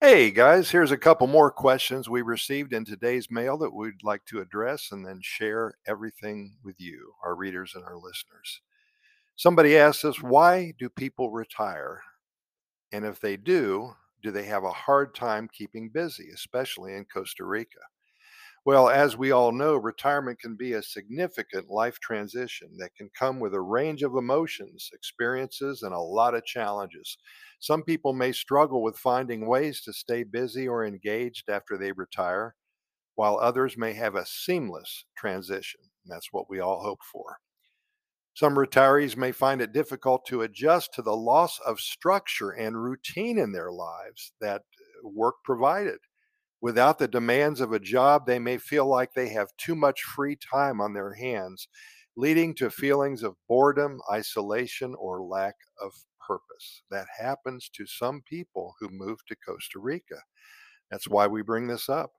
Hey guys, here's a couple more questions we received in today's mail that we'd like to address and then share everything with you, our readers and our listeners. Somebody asked us, why do people retire? And if they do, do they have a hard time keeping busy, especially in Costa Rica? Well, as we all know, retirement can be a significant life transition that can come with a range of emotions, experiences, and a lot of challenges. Some people may struggle with finding ways to stay busy or engaged after they retire, while others may have a seamless transition. That's what we all hope for. Some retirees may find it difficult to adjust to the loss of structure and routine in their lives that uh, work provided. Without the demands of a job, they may feel like they have too much free time on their hands, leading to feelings of boredom, isolation, or lack of purpose. That happens to some people who move to Costa Rica. That's why we bring this up.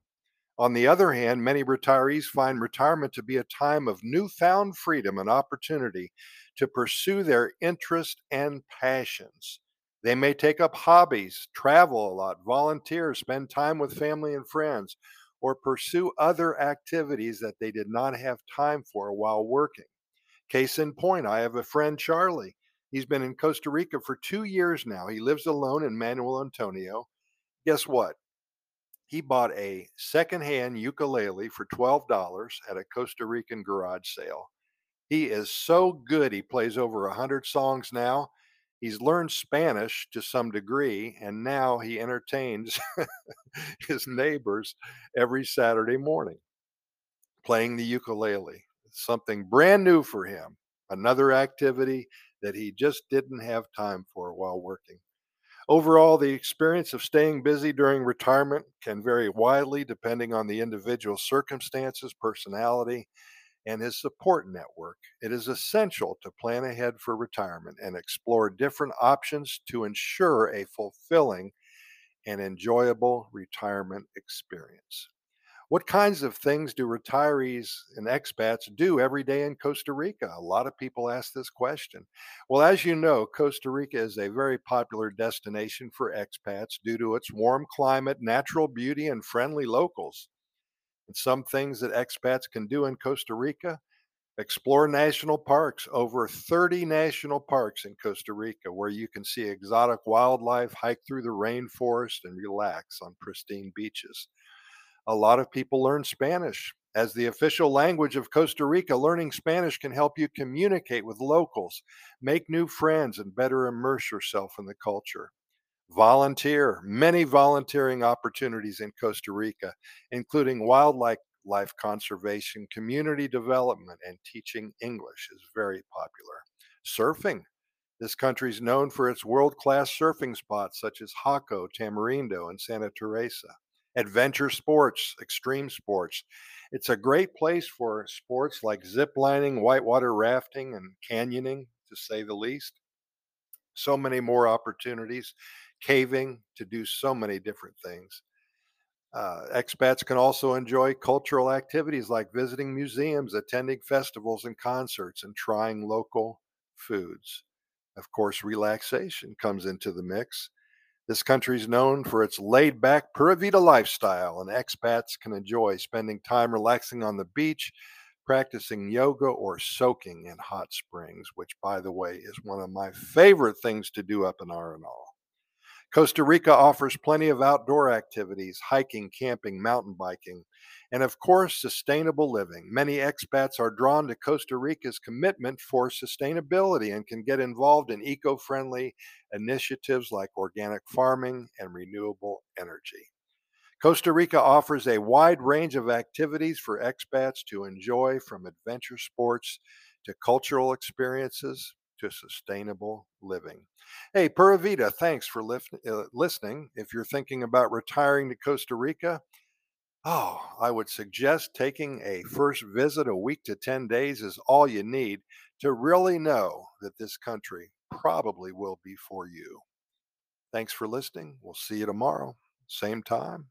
On the other hand, many retirees find retirement to be a time of newfound freedom and opportunity to pursue their interests and passions. They may take up hobbies, travel a lot, volunteer, spend time with mm-hmm. family and friends, or pursue other activities that they did not have time for while working. Case in point, I have a friend, Charlie. He's been in Costa Rica for two years now. He lives alone in Manuel Antonio. Guess what? He bought a secondhand ukulele for $12 at a Costa Rican garage sale. He is so good, he plays over a 100 songs now He's learned Spanish to some degree, and now he entertains his neighbors every Saturday morning playing the ukulele. something brand new for him, another activity that he just didn't have time for while working. Overall, the experience of staying busy during retirement can vary widely depending on the individual's circumstances, personality, and his support network, it is essential to plan ahead for retirement and explore different options to ensure a fulfilling and enjoyable retirement experience. What kinds of things do retirees and expats do every day in Costa Rica? A lot of people ask this question. Well, as you know, Costa Rica is a very popular destination for expats due to its warm climate, natural beauty, and friendly locals. And some things that expats can do in Costa Rica explore national parks, over 30 national parks in Costa Rica, where you can see exotic wildlife, hike through the rainforest, and relax on pristine beaches. A lot of people learn Spanish. As the official language of Costa Rica, learning Spanish can help you communicate with locals, make new friends, and better immerse yourself in the culture. Volunteer, many volunteering opportunities in Costa Rica, including wildlife life conservation, community development, and teaching English is very popular. Surfing. This country is known for its world class surfing spots such as Jaco, Tamarindo, and Santa Teresa. Adventure sports, extreme sports. It's a great place for sports like zip lining, whitewater rafting, and canyoning, to say the least. So many more opportunities caving, to do so many different things. Uh, expats can also enjoy cultural activities like visiting museums, attending festivals and concerts, and trying local foods. Of course, relaxation comes into the mix. This country is known for its laid back Pura Vida lifestyle, and expats can enjoy spending time relaxing on the beach, practicing yoga, or soaking in hot springs, which, by the way, is one of my favorite things to do up in Arenal. Costa Rica offers plenty of outdoor activities, hiking, camping, mountain biking, and of course, sustainable living. Many expats are drawn to Costa Rica's commitment for sustainability and can get involved in eco friendly initiatives like organic farming and renewable energy. Costa Rica offers a wide range of activities for expats to enjoy from adventure sports to cultural experiences to sustainable living. Hey, Pura Vida, thanks for uh, listening. If you're thinking about retiring to Costa Rica, oh, I would suggest taking a first visit a week to 10 days is all you need to really know that this country probably will be for you. Thanks for listening. We'll see you tomorrow, same time,